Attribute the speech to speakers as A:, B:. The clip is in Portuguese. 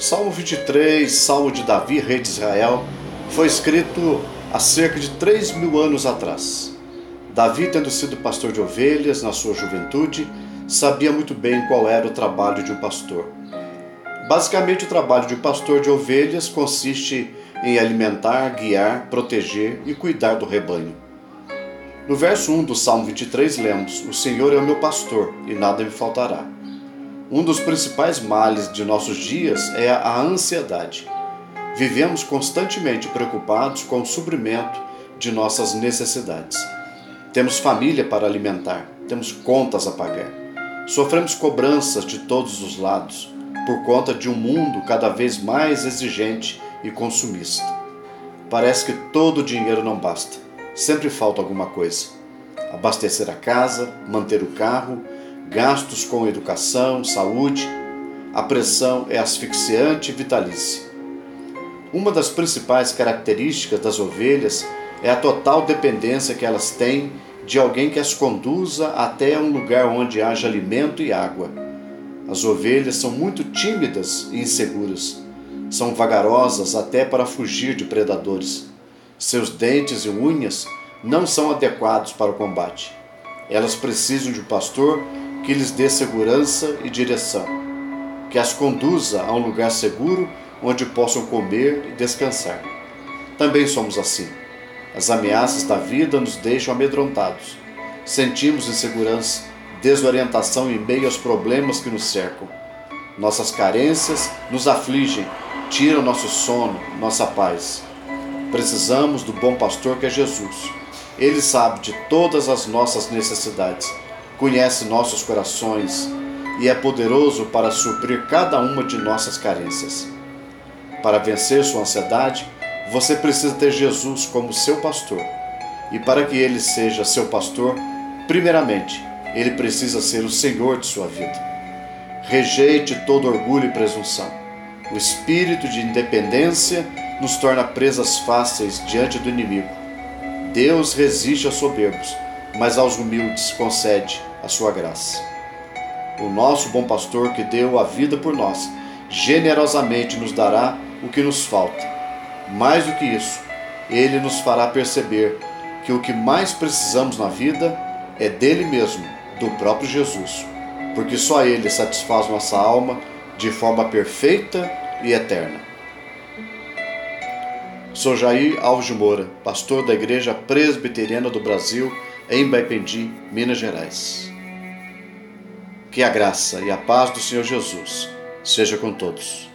A: Salmo 23, Salmo de Davi, rei de Israel, foi escrito há cerca de 3 mil anos atrás. Davi, tendo sido pastor de ovelhas na sua juventude, sabia muito bem qual era o trabalho de um pastor. Basicamente, o trabalho de um pastor de ovelhas consiste em alimentar, guiar, proteger e cuidar do rebanho. No verso 1 do Salmo 23, lemos: O Senhor é o meu pastor e nada me faltará. Um dos principais males de nossos dias é a ansiedade. Vivemos constantemente preocupados com o suprimento de nossas necessidades. Temos família para alimentar, temos contas a pagar. Sofremos cobranças de todos os lados por conta de um mundo cada vez mais exigente e consumista. Parece que todo o dinheiro não basta, sempre falta alguma coisa. Abastecer a casa, manter o carro, gastos com educação, saúde, a pressão é asfixiante e vitalícia. Uma das principais características das ovelhas é a total dependência que elas têm de alguém que as conduza até um lugar onde haja alimento e água. As ovelhas são muito tímidas e inseguras. São vagarosas até para fugir de predadores. Seus dentes e unhas não são adequados para o combate. Elas precisam de um pastor que lhes dê segurança e direção, que as conduza a um lugar seguro onde possam comer e descansar. Também somos assim. As ameaças da vida nos deixam amedrontados. Sentimos insegurança, desorientação em meio aos problemas que nos cercam. Nossas carências nos afligem, tiram nosso sono, nossa paz. Precisamos do bom pastor que é Jesus. Ele sabe de todas as nossas necessidades conhece nossos corações e é poderoso para suprir cada uma de nossas carências. Para vencer sua ansiedade, você precisa ter Jesus como seu pastor. E para que ele seja seu pastor, primeiramente, ele precisa ser o Senhor de sua vida. Rejeite todo orgulho e presunção. O espírito de independência nos torna presas fáceis diante do inimigo. Deus resiste aos soberbos, mas aos humildes concede a sua graça. O nosso bom pastor que deu a vida por nós, generosamente nos dará o que nos falta. Mais do que isso, ele nos fará perceber que o que mais precisamos na vida é dele mesmo, do próprio Jesus, porque só ele satisfaz nossa alma de forma perfeita e eterna. Sou Jair Alves Moura, pastor da Igreja Presbiteriana do Brasil, em Baipendi, Minas Gerais. Que a graça e a paz do Senhor Jesus seja com todos.